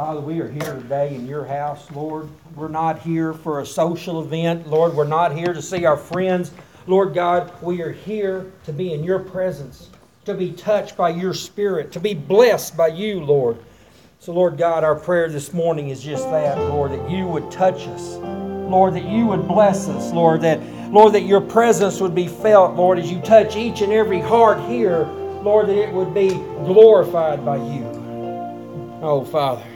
Father, we are here today in your house, Lord. We're not here for a social event, Lord. We're not here to see our friends. Lord God, we are here to be in your presence, to be touched by your Spirit, to be blessed by you, Lord. So, Lord God, our prayer this morning is just that, Lord, that you would touch us. Lord, that you would bless us, Lord, that Lord, that your presence would be felt, Lord, as you touch each and every heart here, Lord, that it would be glorified by you. Oh, Father.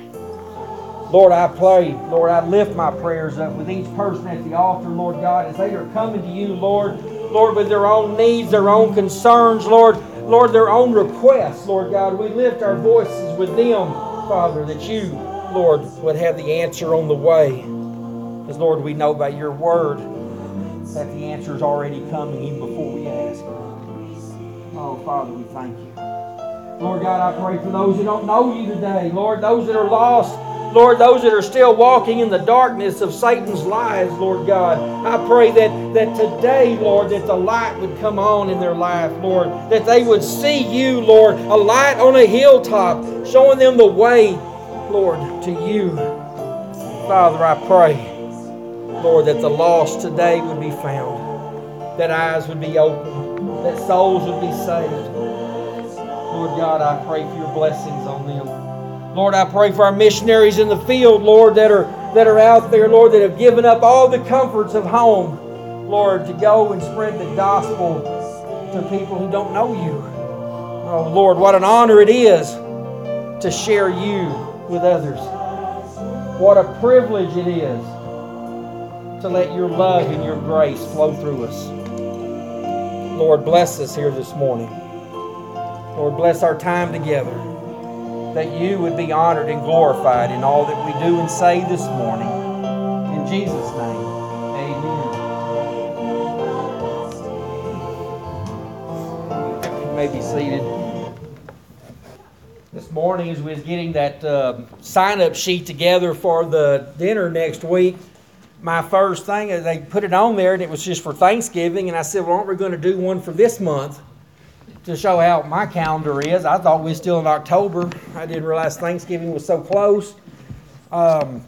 Lord, I pray, Lord, I lift my prayers up with each person at the altar, Lord God, as they are coming to you, Lord, Lord, with their own needs, their own concerns, Lord, Lord, their own requests, Lord God. We lift our voices with them, Father, that you, Lord, would have the answer on the way. Because, Lord, we know by your word that the answer is already coming even before we ask. Oh, Father, we thank you. Lord God, I pray for those who don't know you today. Lord, those that are lost. Lord, those that are still walking in the darkness of Satan's lies, Lord God, I pray that, that today, Lord, that the light would come on in their life, Lord, that they would see you, Lord, a light on a hilltop, showing them the way, Lord, to you. Father, I pray, Lord, that the lost today would be found, that eyes would be opened, that souls would be saved. Lord God, I pray for your blessings on them. Lord, I pray for our missionaries in the field, Lord, that are that are out there, Lord, that have given up all the comforts of home, Lord, to go and spread the gospel to people who don't know you. Oh, Lord, what an honor it is to share you with others. What a privilege it is to let your love and your grace flow through us. Lord, bless us here this morning. Lord, bless our time together that you would be honored and glorified in all that we do and say this morning. In Jesus' name, amen. You may be seated. This morning, as we was getting that uh, sign-up sheet together for the dinner next week, my first thing, they put it on there, and it was just for Thanksgiving, and I said, well, aren't we going to do one for this month? To show how my calendar is. I thought we were still in October. I didn't realize Thanksgiving was so close. Um,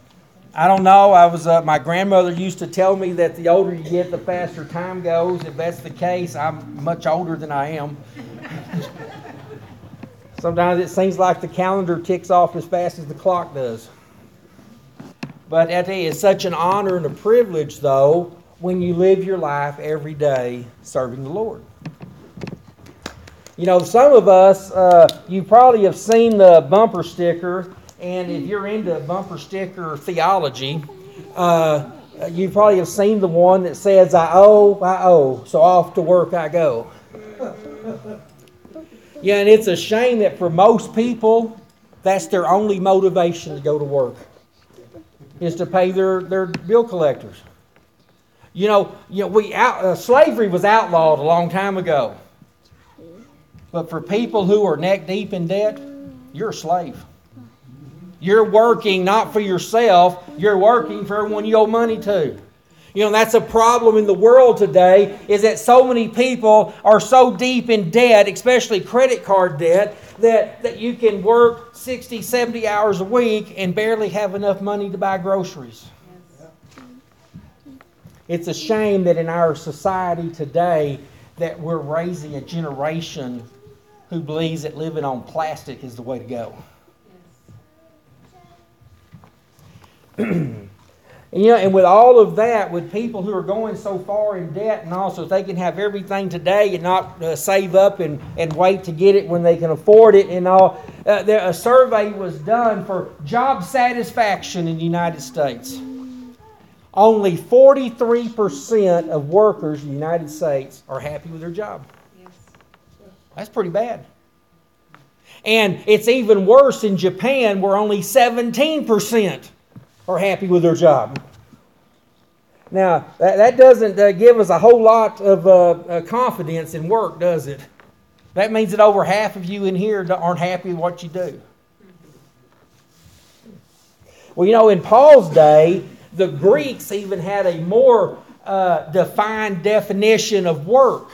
I don't know. I was uh, my grandmother used to tell me that the older you get, the faster time goes. If that's the case, I'm much older than I am. Sometimes it seems like the calendar ticks off as fast as the clock does. But I tell you, it's such an honor and a privilege, though, when you live your life every day serving the Lord. You know, some of us, uh, you probably have seen the bumper sticker, and if you're into bumper sticker theology, uh, you probably have seen the one that says, I owe, I owe, so off to work I go. Yeah, and it's a shame that for most people, that's their only motivation to go to work, is to pay their, their bill collectors. You know, you know we out, uh, slavery was outlawed a long time ago. But for people who are neck deep in debt, you're a slave. You're working not for yourself, you're working for everyone you owe money to. You know, that's a problem in the world today is that so many people are so deep in debt, especially credit card debt, that, that you can work 60, 70 hours a week and barely have enough money to buy groceries. It's a shame that in our society today that we're raising a generation who believes that living on plastic is the way to go. and, you know, and with all of that, with people who are going so far in debt, and also they can have everything today and not uh, save up and, and wait to get it when they can afford it and all, uh, there, a survey was done for job satisfaction in the United States. Only 43% of workers in the United States are happy with their job. That's pretty bad. And it's even worse in Japan, where only 17% are happy with their job. Now, that, doesn't give us a whole lot of uh, uh, confidence in work, does it? That means that over half of you in here aren't happy with what you do. Well, you know, in Paul's day, the Greeks even had a more uh, defined definition of work.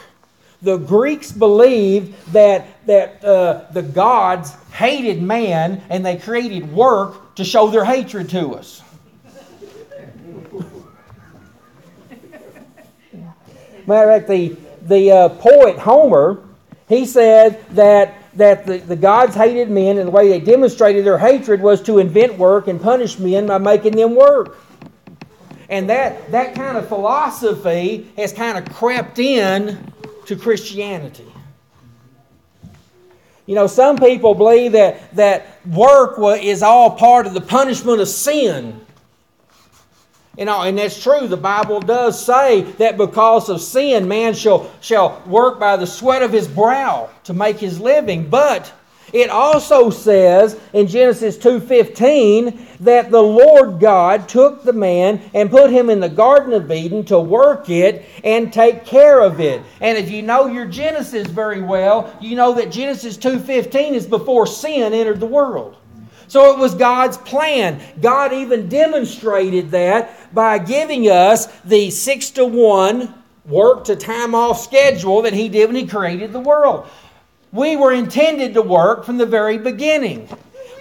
The Greeks believed that, that uh, the gods hated man and they created work to show their hatred to us. Matter of fact, the, the uh, poet Homer, he said that, that the, the gods hated men and the way they demonstrated their hatred was to invent work and punish men by making them work. And that, that kind of philosophy has kind of crept in to Christianity. You know, some people believe that, that work is all part of the punishment of sin. You uh, know, and that's true. The Bible does say that because of sin, man shall, shall work by the sweat of his brow to make his living. But it also says in Genesis 2:15 that the Lord God took the man and put him in the garden of Eden to work it and take care of it. And if you know your Genesis very well, you know that Genesis 2:15 is before sin entered the world. So it was God's plan. God even demonstrated that by giving us the 6 to 1 work to time off schedule that he did when he created the world. We were intended to work from the very beginning.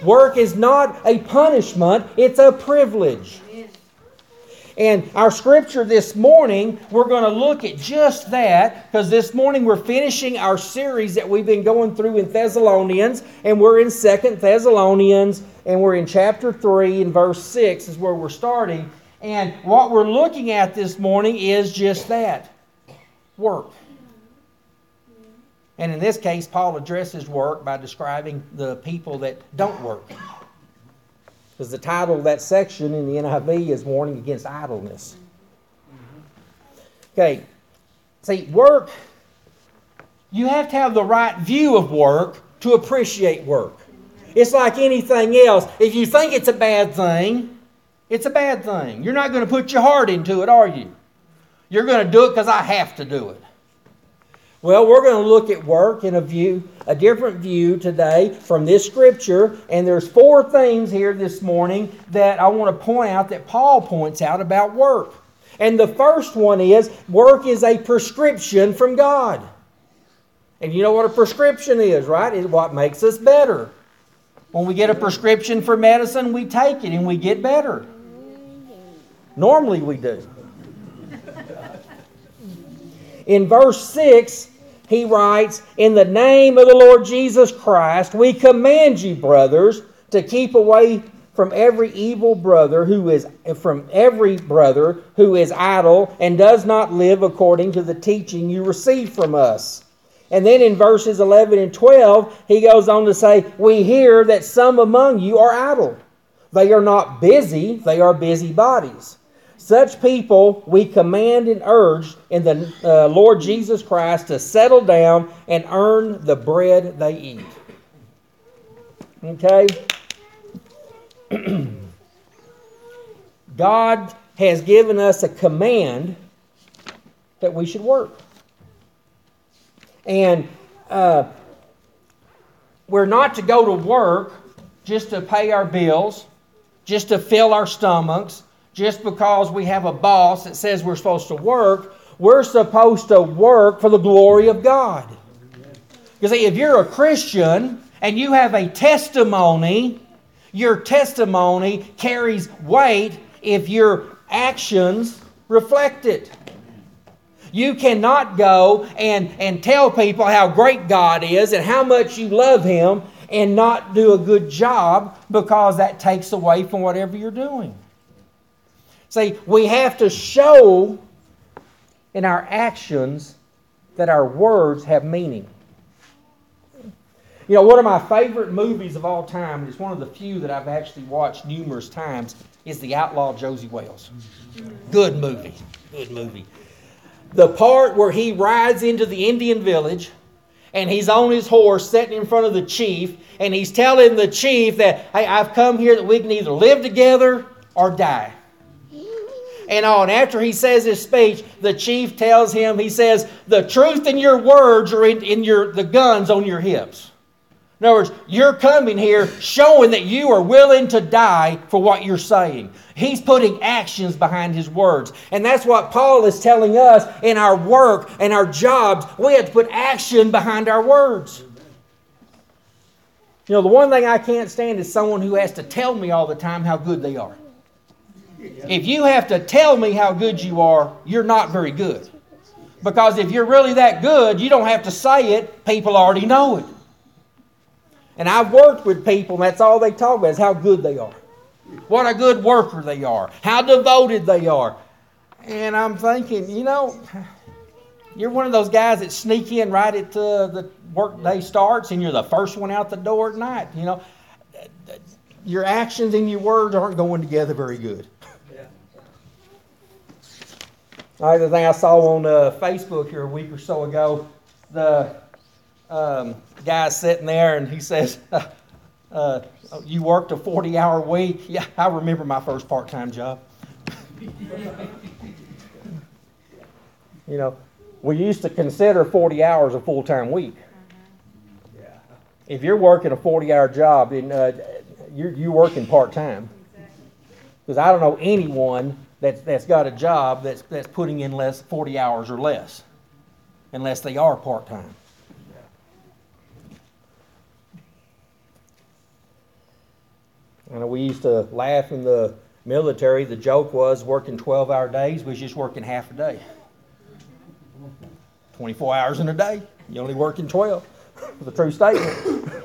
Work is not a punishment, it's a privilege. And our scripture this morning, we're going to look at just that because this morning we're finishing our series that we've been going through in Thessalonians, and we're in Second Thessalonians, and we're in chapter 3 and verse 6 is where we're starting. And what we're looking at this morning is just that work. And in this case, Paul addresses work by describing the people that don't work. Because the title of that section in the NIV is Warning Against Idleness. Mm-hmm. Okay, see, work, you have to have the right view of work to appreciate work. It's like anything else. If you think it's a bad thing, it's a bad thing. You're not going to put your heart into it, are you? You're going to do it because I have to do it. Well, we're going to look at work in a view, a different view today from this scripture, and there's four things here this morning that I want to point out that Paul points out about work. And the first one is work is a prescription from God. And you know what a prescription is, right? It's what makes us better. When we get a prescription for medicine, we take it and we get better. Normally we do. In verse 6, he writes, In the name of the Lord Jesus Christ, we command you, brothers, to keep away from every evil brother who is from every brother who is idle and does not live according to the teaching you received from us. And then in verses 11 and 12, he goes on to say, We hear that some among you are idle. They are not busy, they are busybodies. Such people we command and urge in the uh, Lord Jesus Christ to settle down and earn the bread they eat. Okay? God has given us a command that we should work. And uh, we're not to go to work just to pay our bills, just to fill our stomachs, just because we have a boss that says we're supposed to work. We're supposed to work for the glory of God. You see, if you're a Christian and you have a testimony, your testimony carries weight if your actions reflect it. You cannot go and, and tell people how great God is and how much you love Him and not do a good job because that takes away from whatever you're doing. See, we have to show in our actions that our words have meaning. You know, one of my favorite movies of all time, and it's one of the few that I've actually watched numerous times, is The Outlaw Josey Wales. Good movie. Good movie. The part where he rides into the Indian village and he's on his horse sitting in front of the chief and he's telling the chief that, hey, I've come here that we can either live together or die and on. After he says his speech, the chief tells him, he says, the truth in your words are in, in your, the guns on your hips. In other words, you're coming here showing that you are willing to die for what you're saying. He's putting actions behind his words. And that's what Paul is telling us in our work and our jobs. We have to put action behind our words. You know, the one thing I can't stand is someone who has to tell me all the time how good they are. If you have to tell me how good you are, you're not very good. Because if you're really that good, you don't have to say it, people already know it. And I've worked with people, and that's all they talk about is how good they are. What a good worker they are. How devoted they are. And I'm thinking, you know, you're one of those guys that sneak in right at uh, the work day starts and you're the first one out the door at night. You know, your actions and your words aren't going together very good. Yeah. The thing I saw on uh, Facebook here a week or so ago, the um, guy sitting there and he says, uh, uh, You worked a 40 hour week? Yeah, I remember my first part time job. you know, we used to consider 40 hours a full time week. If you're working a 40 hour job, then uh, you're, you're working part time. Because I don't know anyone that's, that's got a job that's, that's putting in less 40 hours or less, unless they are part time. And we used to laugh in the military. The joke was working 12 hour days was just working half a day. 24 hours in a day. You only working 12. The true statement.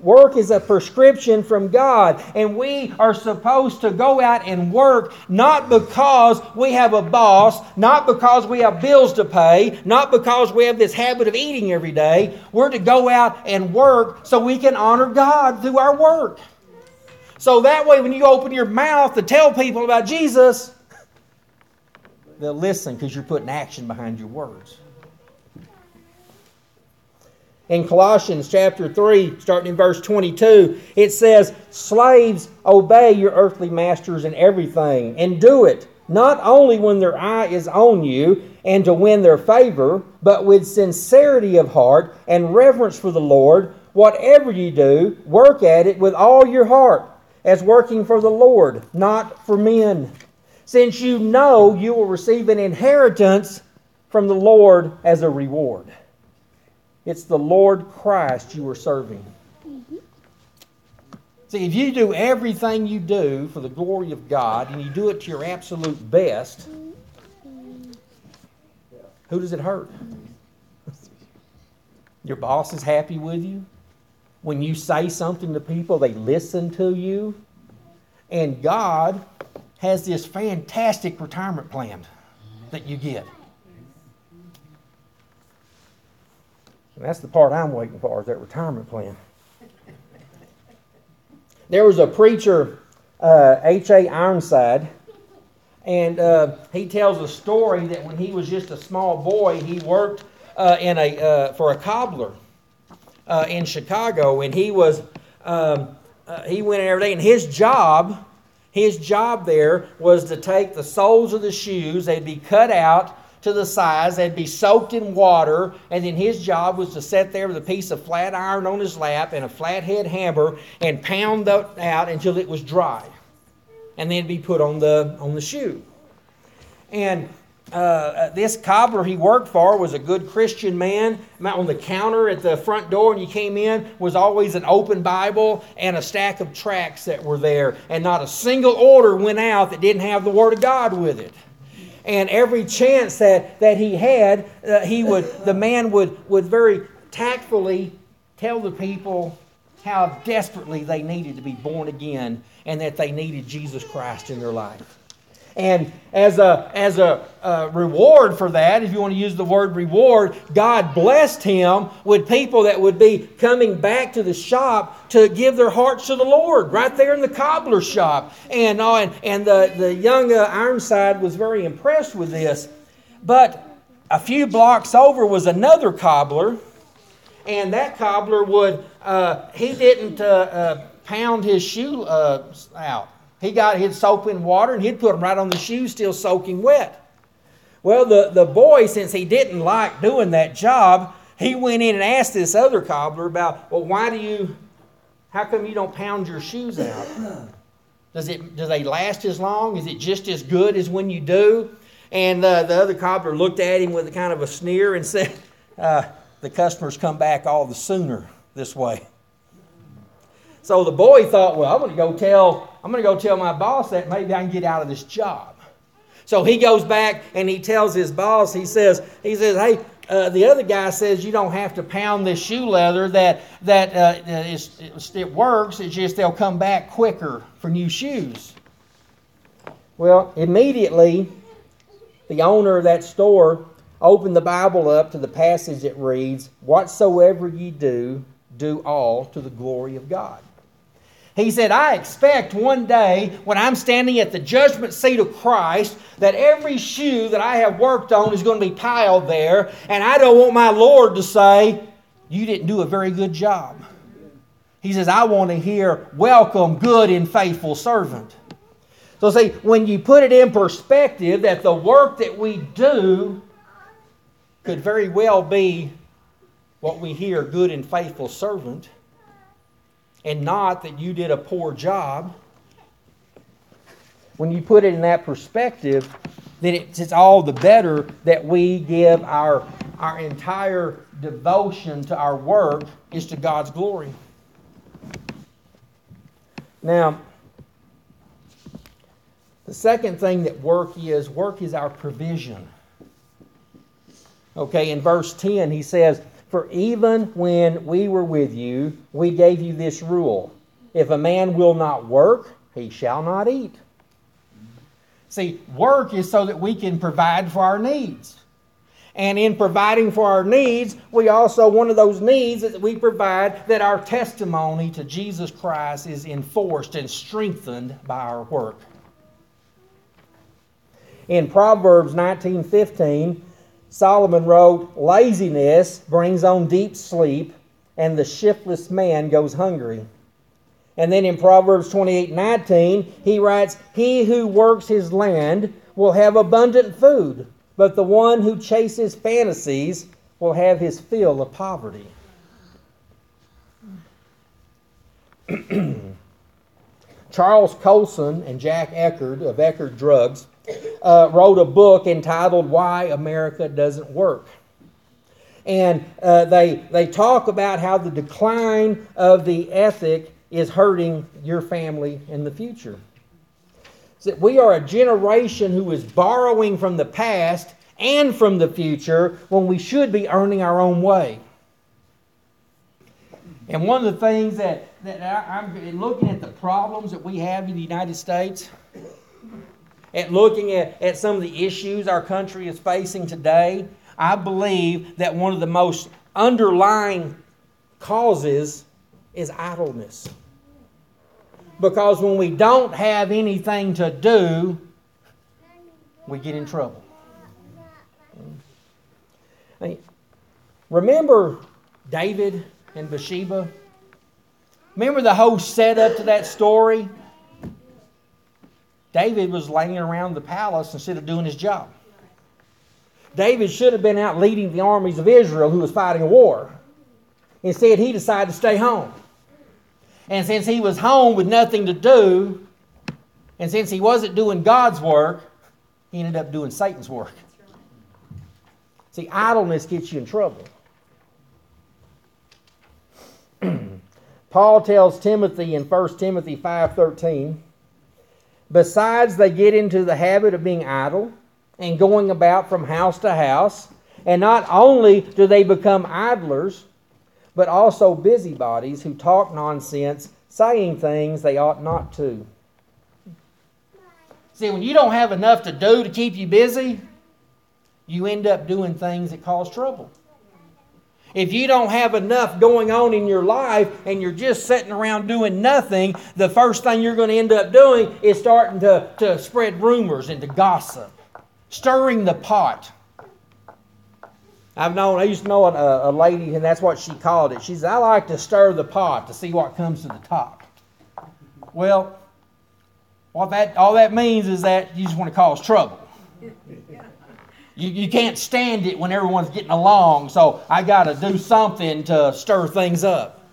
Work is a prescription from God, and we are supposed to go out and work not because we have a boss, not because we have bills to pay, not because we have this habit of eating every day. We're to go out and work so we can honor God through our work. So that way, when you open your mouth to tell people about Jesus, they'll listen because you're putting action behind your words in Colossians chapter 3, starting in verse 22, it says, Slaves, obey your earthly masters in everything, and do it not only when their eye is on you and to win their favor, but with sincerity of heart and reverence for the Lord. Whatever you do, work at it with all your heart, as working for the Lord, not for men. Since you know you will receive an inheritance from the Lord as a reward. It's the Lord Christ you are serving. Mm-hmm. See, if you do everything you do for the glory of God and you do it to your absolute best, who does it hurt? Your boss is happy with you. When you say something to people, they listen to you. And God has this fantastic retirement plan that you get. And that's the part I'm waiting for, is that retirement plan. There was a preacher, H.A. Uh, Ironside, and uh, he tells a story that when he was just a small boy, he worked uh, in a, uh, for a cobbler uh, in Chicago, and he was um, he went in every day, and his job, his job there was to take the soles of the shoes, they'd be cut out, to the size. They'd be soaked in water, and then his job was to sit there with a piece of flat iron on his lap and a flathead hammer and pound that out until it was dry, and then be put on the on the shoe. And uh, uh, this cobbler he worked for was a good Christian man. On the counter at the front door when you came in was always an open Bible and a stack of tracts that were there, and not a single order went out that didn't have the Word of God with it and every chance that, that he had, uh, he would, the man would, would very tactfully tell the people how desperately they needed to be born again and that they needed Jesus Christ in their life. And as a, as a, reward for that, if you want to use the word reward, God blessed him with people that would be coming back to the shop to give their hearts to the Lord right there in the cobbler shop. And, uh, and, and the, the young uh, Ironside was very impressed with this. But a few blocks over was another cobbler, and that cobbler would, uh, he didn't uh, uh, pound his shoe uh, out he got his soap in water and he'd put them right on the shoes, still soaking wet. Well, the, the boy, since he didn't like doing that job, he went in and asked this other cobbler about, well, why do you, how come you don't pound your shoes out? Does it, do they last as long? Is it just as good as when you do? And uh, the other cobbler looked at him with a kind of a sneer and said, uh, the customers come back all the sooner this way. So the boy thought, well, I'm going to go tell, I'm going to go tell my boss that maybe I can get out of this job. So he goes back and he tells his boss, he says, he says, hey, uh, the other guy says you don't have to pound this shoe leather. That that uh, it, it works. It's just they'll come back quicker for new shoes. Well, immediately, the owner of that store opened the Bible up to the passage that reads, "Whatsoever ye do, do all to the glory of God." He said, I expect one day when I'm standing at the judgment seat of Christ that every shoe that I have worked on is going to be piled there, and I don't want my Lord to say, You didn't do a very good job. He says, I want to hear, Welcome, good and faithful servant. So, see, when you put it in perspective, that the work that we do could very well be what we hear, good and faithful servant and not that you did a poor job. When you put it in that perspective, then it's all the better that we give our, our entire devotion to our work is to God's glory. Now, the second thing that work is work is our provision. Okay, in verse 10, he says, for even when we were with you, we gave you this rule if a man will not work, he shall not eat. See, work is so that we can provide for our needs. And in providing for our needs, we also, one of those needs that we provide that our testimony to Jesus Christ is enforced and strengthened by our work. In Proverbs 19 15, Solomon wrote, Laziness brings on deep sleep, and the shiftless man goes hungry. And then in Proverbs 28 19, he writes, He who works his land will have abundant food, but the one who chases fantasies will have his fill of poverty. Charles Colson and Jack Eckerd of Eckerd Drugs uh, wrote a book entitled Why America Doesn't Work. And uh, they, they talk about how the decline of the ethic is hurting your family in the future. So we are a generation who is borrowing from the past and from the future when we should be earning our own way. And one of the things that, that I, am looking at the problems that we have in the United States, at looking at, at some of the issues our country is facing today, I believe that one of the most underlying causes is idleness. Because when we don't have anything to do, we get in trouble. Remember David and Bathsheba? Remember the whole setup to that story? David was laying around the palace instead of doing his job. David should have been out leading the armies of Israel who was fighting a war. Instead, he decided to stay home. And since he was home with nothing to do, and since he wasn't doing God's work, he ended up doing Satan's work. See, idleness gets you in trouble. Paul tells Timothy in 1 Timothy 5:13, Besides, they get into the habit of being idle and going about from house to house. And not only do they become idlers, but also busybodies who talk nonsense, saying things they ought not to. See, when you don't have enough to do to keep you busy, you end up doing things that cause trouble. If you don't have enough going on in your life and you're just sitting around doing nothing, the first thing you're going to end up doing is starting to, to spread rumors and to gossip, stirring the pot. I've known, I used to know a, a lady, and that's what she called it. She said, I like to stir the pot to see what comes to the top. Well, what that all that means is that you just want to cause trouble. You, you can't stand it when everyone's getting along, so I got to do something to stir things up.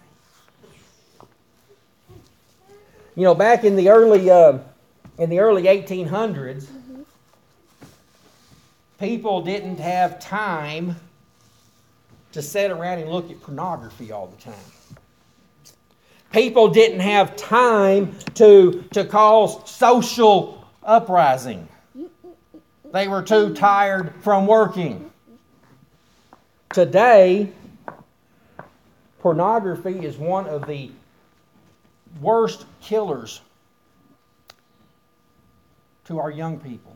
You know, back in the early uh, in the early 1800s, people didn't have time to sit around and look at pornography all the time. People didn't have time to, to cause social uprising. They were too tired from working. Today, pornography is one of the worst killers to our young people.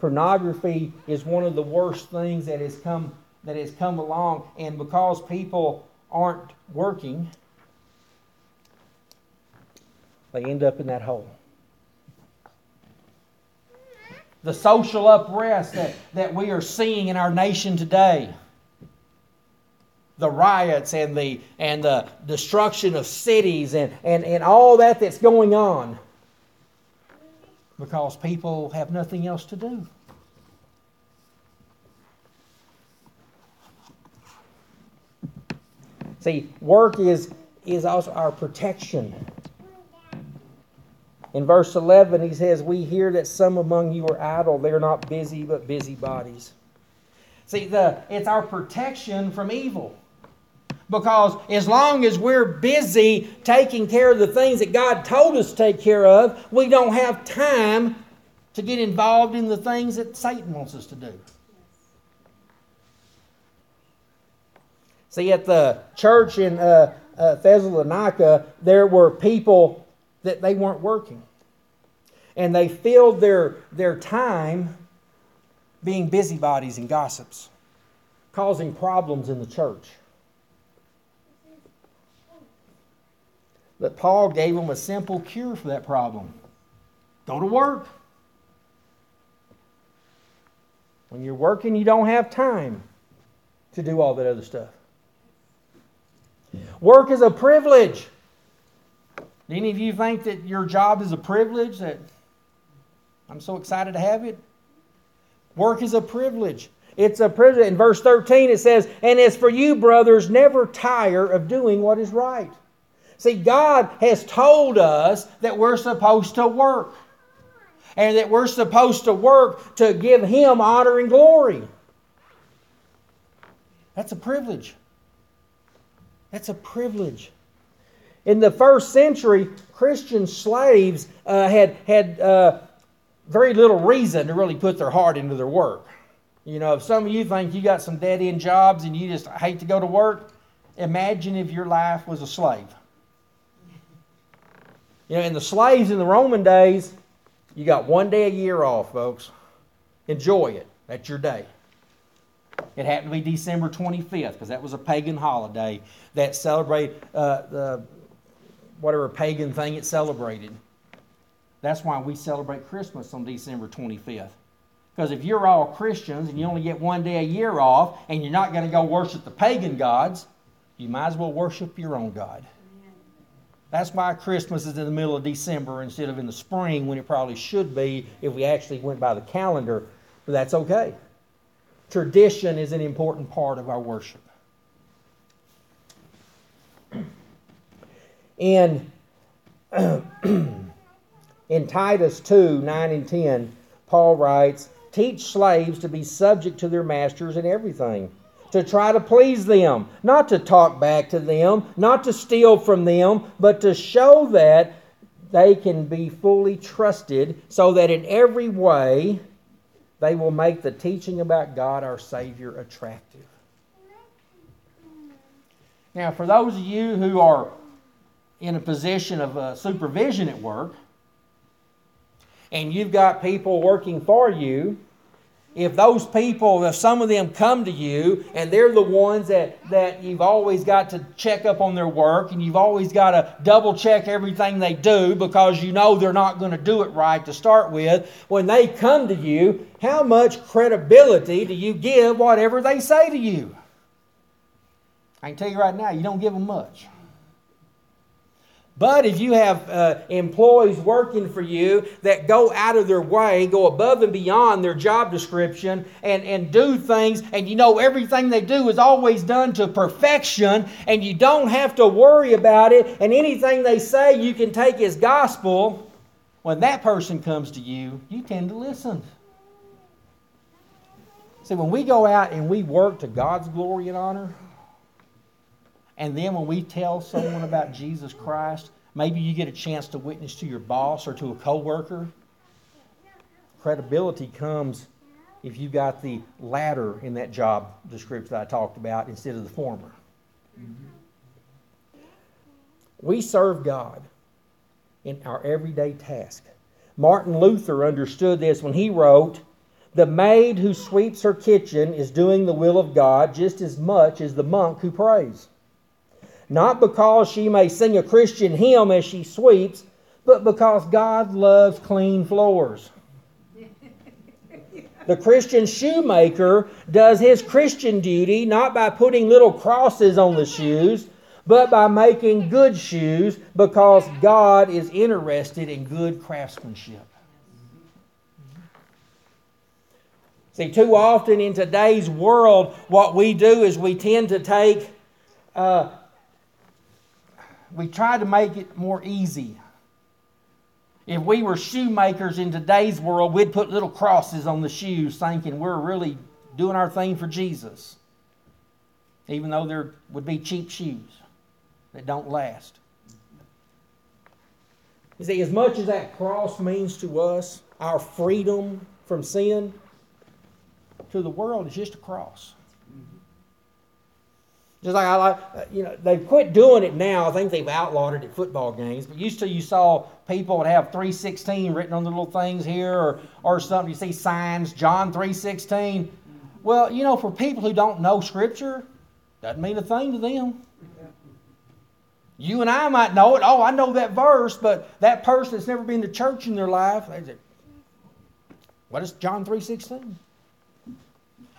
Pornography is one of the worst things that has come that has come along, and because people aren't working, they end up in that hole. The social unrest that, that we are seeing in our nation today, the riots and the, and the destruction of cities and, and, and all that that's going on, because people have nothing else to do. See, work is, is also our protection. In verse 11, he says, We hear that some among you are idle. They're not busy, but busybodies. See, the, it's our protection from evil. Because as long as we're busy taking care of the things that God told us to take care of, we don't have time to get involved in the things that Satan wants us to do. See, at the church in uh, uh, Thessalonica, there were people that they weren't working. And they filled their, their time being busybodies and gossips, causing problems in the church. But Paul gave them a simple cure for that problem go to work. When you're working, you don't have time to do all that other stuff. Work is a privilege. Do any of you think that your job is a privilege? That I'm so excited to have it? Work is a privilege. It's a privilege. In verse 13, it says, And as for you, brothers, never tire of doing what is right. See, God has told us that we're supposed to work. And that we're supposed to work to give Him honor and glory. That's a privilege. That's a privilege. In the first century, Christian slaves uh, had, had uh, very little reason to really put their heart into their work. You know, if some of you think you got some dead end jobs and you just hate to go to work, imagine if your life was a slave. You know, in the slaves in the Roman days, you got one day a year off, folks. Enjoy it. That's your day. It happened to be December 25th because that was a pagan holiday that celebrated uh, the whatever pagan thing it celebrated. That's why we celebrate Christmas on December 25th. Because if you're all Christians and you only get one day a year off and you're not going to go worship the pagan gods, you might as well worship your own God. That's why Christmas is in the middle of December instead of in the spring when it probably should be if we actually went by the calendar. But that's okay. Tradition is an important part of our worship. In, in Titus 2 9 and 10, Paul writes, Teach slaves to be subject to their masters in everything, to try to please them, not to talk back to them, not to steal from them, but to show that they can be fully trusted, so that in every way they will make the teaching about God our Savior attractive. Now, for those of you who are in a position of uh, supervision at work, and you've got people working for you, if those people, if some of them come to you and they're the ones that, that you've always got to check up on their work and you've always got to double check everything they do because you know they're not going to do it right to start with, when they come to you, how much credibility do you give whatever they say to you? I can tell you right now, you don't give them much. But if you have uh, employees working for you that go out of their way, go above and beyond their job description, and, and do things, and you know everything they do is always done to perfection, and you don't have to worry about it, and anything they say you can take as gospel, when that person comes to you, you tend to listen. See, when we go out and we work to God's glory and honor, and then when we tell someone about Jesus Christ, maybe you get a chance to witness to your boss or to a coworker. Credibility comes if you've got the latter in that job description that I talked about instead of the former. We serve God in our everyday task. Martin Luther understood this when he wrote, The maid who sweeps her kitchen is doing the will of God just as much as the monk who prays not because she may sing a Christian hymn as she sweeps, but because God loves clean floors. The Christian shoemaker does his Christian duty not by putting little crosses on the shoes, but by making good shoes because God is interested in good craftsmanship. See, too often in today's world, what we do is we tend to take uh, we try to make it more easy. If we were shoemakers in today's world, we'd put little crosses on the shoes thinking we're really doing our thing for Jesus. Even though there would be cheap shoes that don't last. You see, as much as that cross means to us, our freedom from sin, to the world, it's just a cross. Just like I like, uh, you know, they've quit doing it now. I think they've outlawed it at football games. But used to, you saw people would have 316 written on the little things here, or or something. You see signs, John 316. Well, you know, for people who don't know Scripture, doesn't mean a thing to them. You and I might know it. Oh, I know that verse, but that person that's never been to church in their life, they "What is John 3:16?"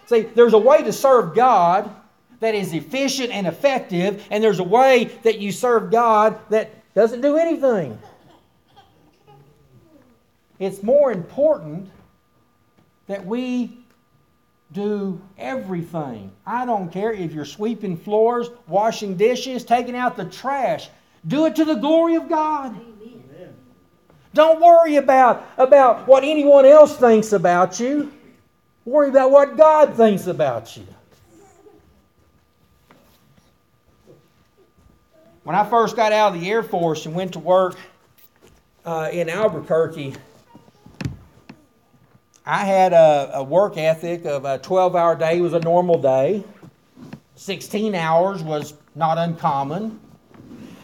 See, there's a way to serve God that is efficient and effective, and there's a way that you serve God that doesn't do anything. It's more important that we do everything. I don't care if you're sweeping floors, washing dishes, taking out the trash. Do it to the glory of God. Amen. Don't worry about, about what anyone else thinks about you. Worry about what God thinks about you. When I first got out of the Air Force and went to work uh, in Albuquerque, I had a, a work ethic of a 12 hour day was a normal day. 16 hours was not uncommon.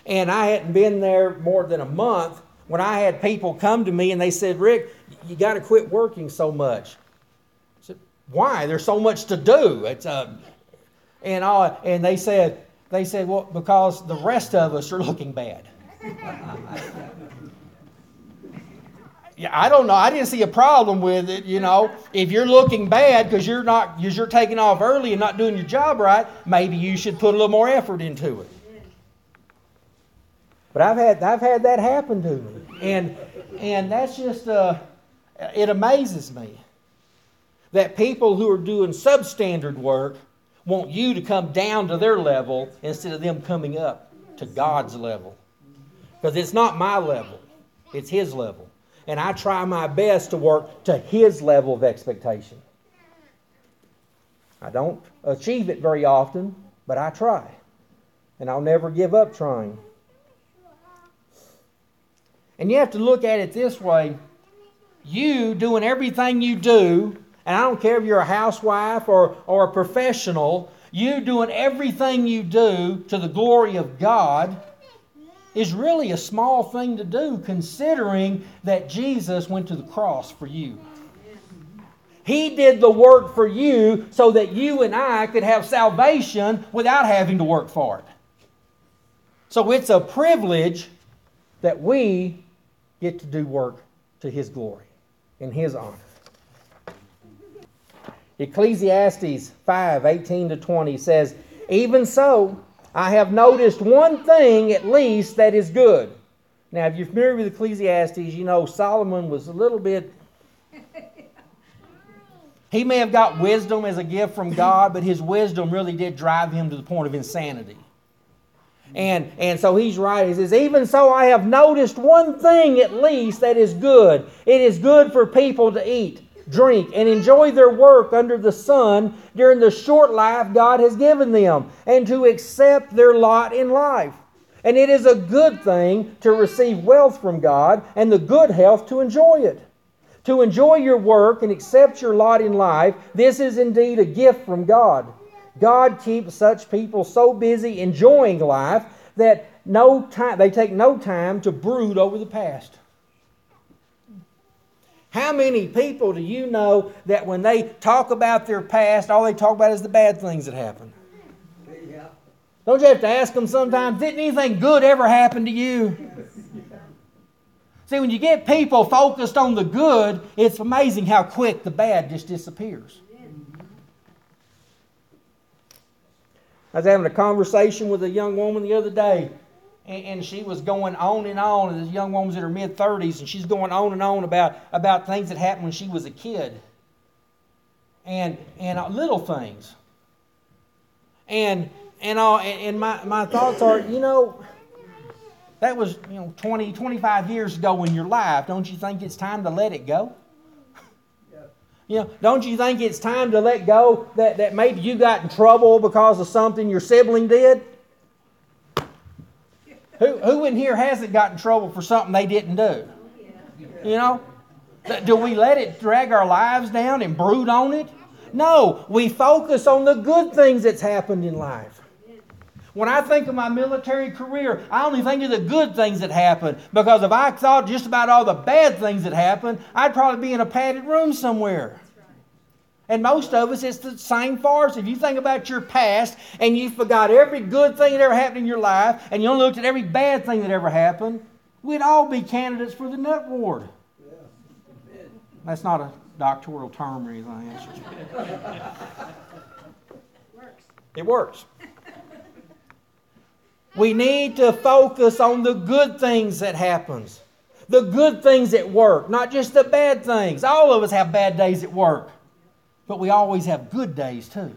And I hadn't been there more than a month when I had people come to me and they said, Rick, you got to quit working so much. I said, Why? There's so much to do. It's, uh, and, all, and they said, they said, well, because the rest of us are looking bad. yeah, I don't know. I didn't see a problem with it. You know, if you're looking bad because you're not, because you're taking off early and not doing your job right, maybe you should put a little more effort into it. But I've had, I've had that happen to me, and and that's just, uh, it amazes me that people who are doing substandard work want you to come down to their level instead of them coming up to God's level. Because it's not my level, it's His level. And I try my best to work to His level of expectation. I don't achieve it very often, but I try. And I'll never give up trying. And you have to look at it this way you doing everything you do and I don't care if you're a housewife or, or a professional, you doing everything you do to the glory of God is really a small thing to do considering that Jesus went to the cross for you. He did the work for you so that you and I could have salvation without having to work for it. So it's a privilege that we get to do work to His glory in His honor. Ecclesiastes 5 18 to 20 says, Even so, I have noticed one thing at least that is good. Now, if you're familiar with Ecclesiastes, you know Solomon was a little bit. He may have got wisdom as a gift from God, but his wisdom really did drive him to the point of insanity. And, and so he's right. He says, Even so, I have noticed one thing at least that is good. It is good for people to eat, drink, and enjoy their work under the sun during the short life God has given them, and to accept their lot in life. And it is a good thing to receive wealth from God and the good health to enjoy it. To enjoy your work and accept your lot in life, this is indeed a gift from God. God keeps such people so busy enjoying life that no time, they take no time to brood over the past. How many people do you know that when they talk about their past, all they talk about is the bad things that happened? Yeah. Don't you have to ask them sometimes, didn't anything good ever happen to you? See, when you get people focused on the good, it's amazing how quick the bad just disappears. I was having a conversation with a young woman the other day, and, she was going on and on. And this young woman's in her mid 30s, and she's going on and on about, about things that happened when she was a kid. And, and uh, little things. And, and, uh, and my, my thoughts are, you know, that was you know 20, 25 years ago in your life. Don't you think it's time to let it go? You know, don't you think it's time to let go that, that maybe you got in trouble because of something your sibling did? Who, who in here hasn't got in trouble for something they didn't do? You know? Do we let it drag our lives down and brood on it? No, we focus on the good things that's happened in life. When I think of my military career, I only think of the good things that happened because if I thought just about all the bad things that happened, I'd probably be in a padded room somewhere. And most of us, it's the same for us. If you think about your past and you forgot every good thing that ever happened in your life and you only looked at every bad thing that ever happened, we'd all be candidates for the nut ward. That's not a doctoral term or anything. Works. It works. We need to focus on the good things that happens. The good things at work, not just the bad things. All of us have bad days at work, but we always have good days too.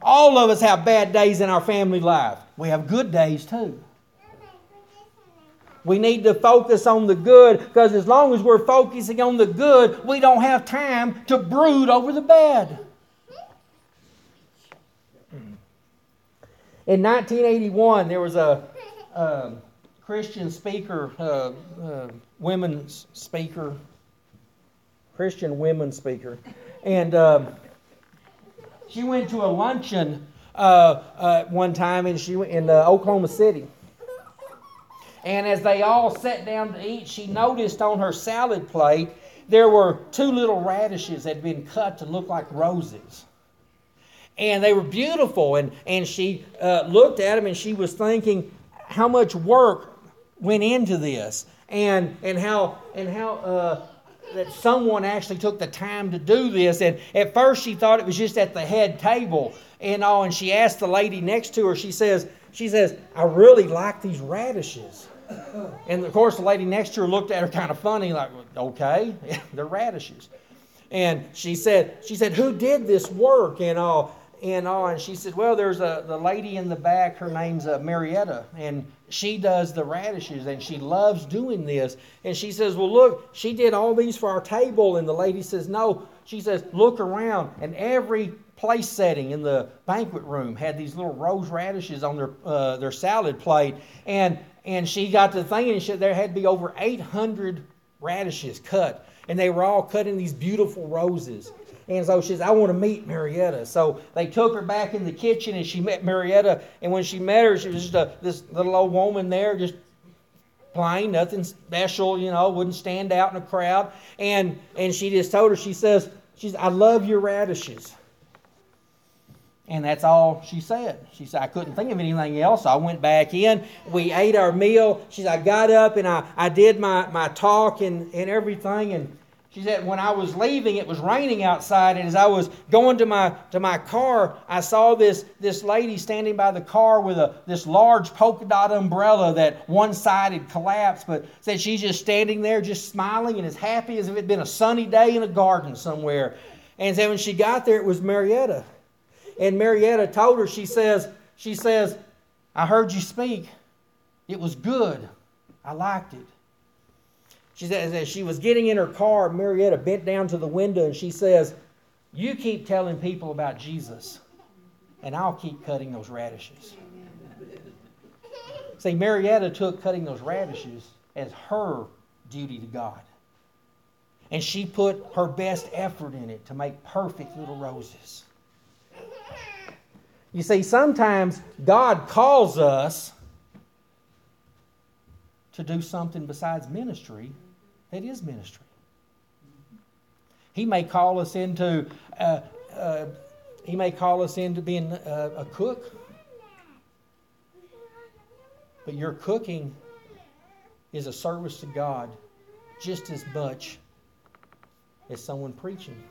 All of us have bad days in our family life. We have good days too. We need to focus on the good because as long as we're focusing on the good, we don't have time to brood over the bad. In 1981, there was a, a Christian speaker, uh, uh, women's speaker, Christian women speaker, and um, she went to a luncheon uh, uh one time, and she went in uh, Oklahoma City. And as they all sat down to eat, she noticed on her salad plate there were two little radishes that had been cut to look like roses and they were beautiful. And, and she uh, looked at them and she was thinking how much work went into this and, and how, and how uh, that someone actually took the time to do this. And at first she thought it was just at the head table and all. And she asked the lady next to her, she says, she says, I really like these radishes. And of course, the lady next to her looked at her kind of funny, like, okay, they're radishes. And she said, she said, who did this work and all? and all. And she said, Well, there's a the lady in the back, her name's uh, Marietta, and she does the radishes and she loves doing this. And she says, Well, look, she did all these for our table. And the lady says, No. She says, Look around. And every place setting in the banquet room had these little rose radishes on their, uh, their salad plate. And, and she got to thinking and she, there had to be over 800 radishes cut. And they were all cut in these beautiful roses. And so she says, I want to meet Marietta. So they took her back in the kitchen and she met Marietta. And when she met her, she was just a, this little old woman there, just plain, nothing special, you know, wouldn't stand out in a crowd. And, and she just told her, she says, she's, I love your radishes. And that's all she said. She said, I couldn't think of anything else. So I went back in. We ate our meal. She said, I got up and I, I did my, my talk and, and everything. And She said, when I was leaving, it was raining outside, and as I was going to my to my car, I saw this this lady standing by the car with a this large polka dot umbrella that one side had collapsed, but said she's just standing there, just smiling and as happy as if it had been a sunny day in a garden somewhere. And said when she got there, it was Marietta, and Marietta told her, she says, she says, I heard you speak. It was good. I liked it. She says, as she was getting in her car, Marietta bent down to the window and she says, You keep telling people about Jesus, and I'll keep cutting those radishes. See, Marietta took cutting those radishes as her duty to God. And she put her best effort in it to make perfect little roses. You see, sometimes God calls us to do something besides ministry that is ministry. He may call us into, uh, uh, he may call us into being a, a cook, but your cooking is a service to God just as much as someone preaching.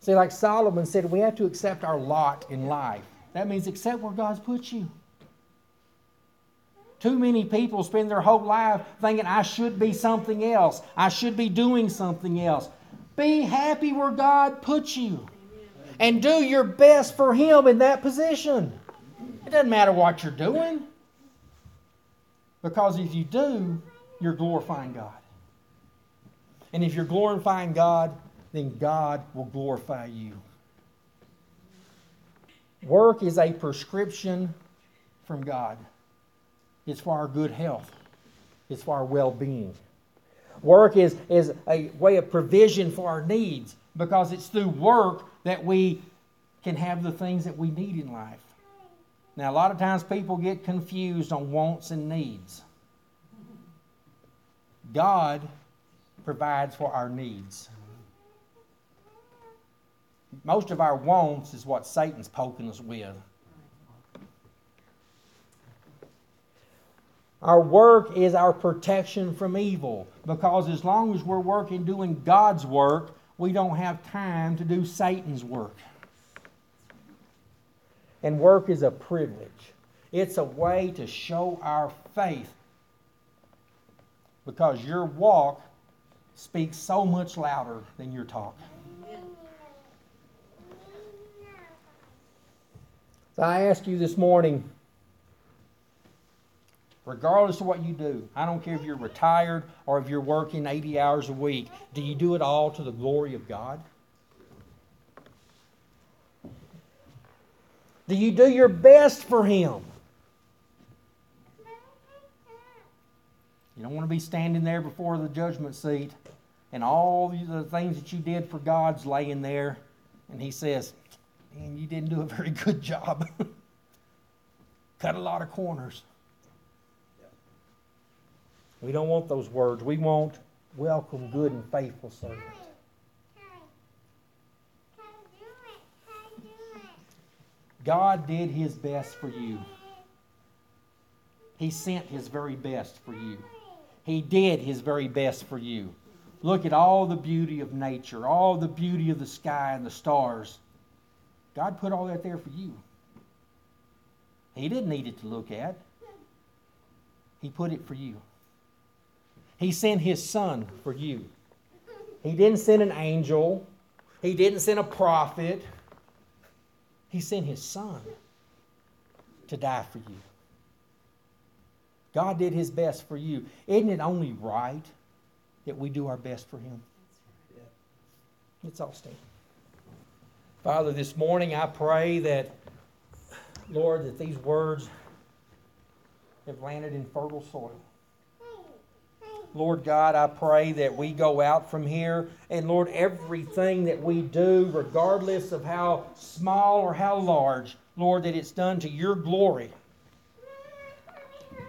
See, like Solomon said, we have to accept our lot in life. That means accept where God's put you. Too many people spend their whole life thinking, I should be something else. I should be doing something else. Be happy where God puts you and do your best for Him in that position. It doesn't matter what you're doing. Because if you do, you're glorifying God. And if you're glorifying God, then God will glorify you. Work is a prescription from God. It's for our good health. It's for our well-being. Work is, is a way of provision for our needs because it's through work that we can have the things that we need in life. Now, a lot of times people get confused on wants and needs. God provides for our needs. Most of our wants is what Satan's poking us with. Our work is our protection from evil because as long as we're working doing God's work, we don't have time to do Satan's work. And work is a privilege. It's a way to show our faith because your walk speaks so much louder than your talk. So I ask you this morning regardless of what you do. I don't care if you're retired or if you're working 80 hours a week. Do you do it all to the glory of God? Do you do your best for Him? You don't want to be standing there before the judgment seat and all the things that you did for God's laying there, and He says, Man, you didn't do a very good job. Cut a lot of corners. We don't want those words. We want welcome, good, and faithful servant. God did his best for you. He sent his very best for you. He did his very best for you. Look at all the beauty of nature, all the beauty of the sky and the stars. God put all that there for you. He didn't need it to look at, He put it for you. He sent his son for you. He didn't send an angel, he didn't send a prophet. He sent his son to die for you. God did his best for you. Isn't it only right that we do our best for him? Let's all stand. Father, this morning I pray that, Lord, that these words have landed in fertile soil. Lord God, I pray that we go out from here and Lord, everything that we do, regardless of how small or how large, Lord, that it's done to your glory.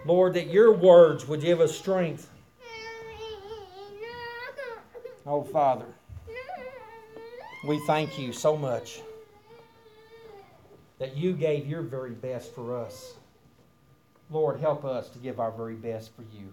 Lord, that your words would give us strength. Oh, Father, we thank you so much that you gave your very best for us. Lord, help us to give our very best for you.